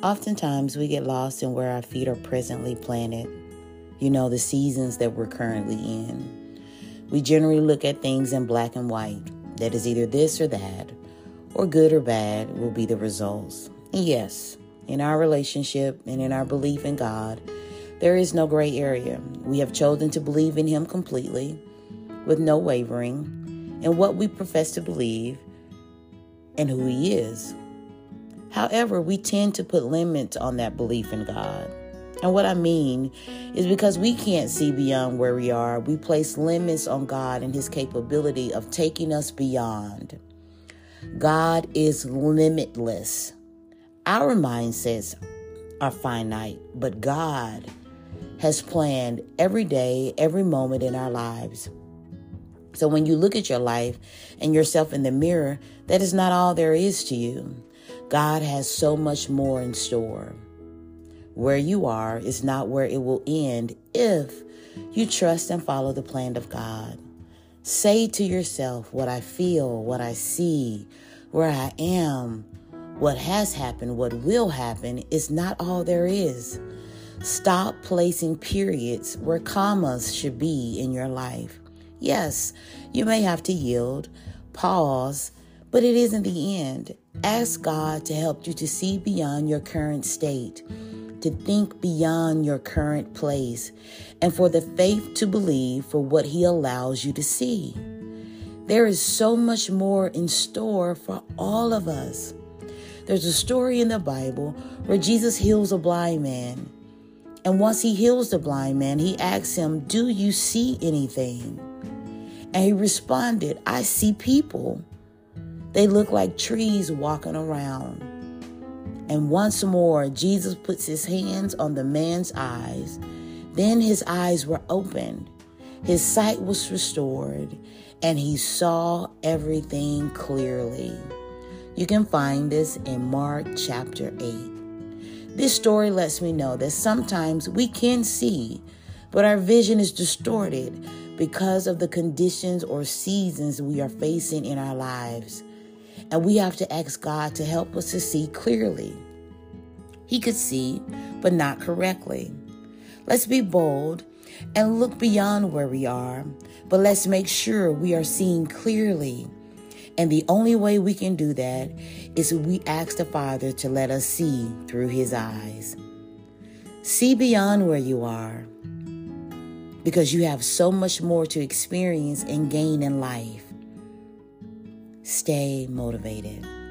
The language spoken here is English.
Oftentimes, we get lost in where our feet are presently planted. You know, the seasons that we're currently in. We generally look at things in black and white. That is either this or that, or good or bad will be the results. And yes, in our relationship and in our belief in God, there is no gray area. We have chosen to believe in Him completely, with no wavering, in what we profess to believe and who He is. However, we tend to put limits on that belief in God. And what I mean is because we can't see beyond where we are, we place limits on God and His capability of taking us beyond. God is limitless. Our mindsets are finite, but God has planned every day, every moment in our lives. So when you look at your life and yourself in the mirror, that is not all there is to you. God has so much more in store. Where you are is not where it will end if you trust and follow the plan of God. Say to yourself what I feel, what I see, where I am, what has happened, what will happen is not all there is. Stop placing periods where commas should be in your life. Yes, you may have to yield, pause, but it isn't the end. Ask God to help you to see beyond your current state, to think beyond your current place, and for the faith to believe for what He allows you to see. There is so much more in store for all of us. There's a story in the Bible where Jesus heals a blind man. And once he heals the blind man, he asks him, Do you see anything? And he responded, I see people. They look like trees walking around. And once more, Jesus puts his hands on the man's eyes. Then his eyes were opened, his sight was restored, and he saw everything clearly. You can find this in Mark chapter 8. This story lets me know that sometimes we can see, but our vision is distorted because of the conditions or seasons we are facing in our lives. And we have to ask God to help us to see clearly. He could see, but not correctly. Let's be bold and look beyond where we are, but let's make sure we are seeing clearly. And the only way we can do that is we ask the Father to let us see through His eyes. See beyond where you are because you have so much more to experience and gain in life. Stay motivated.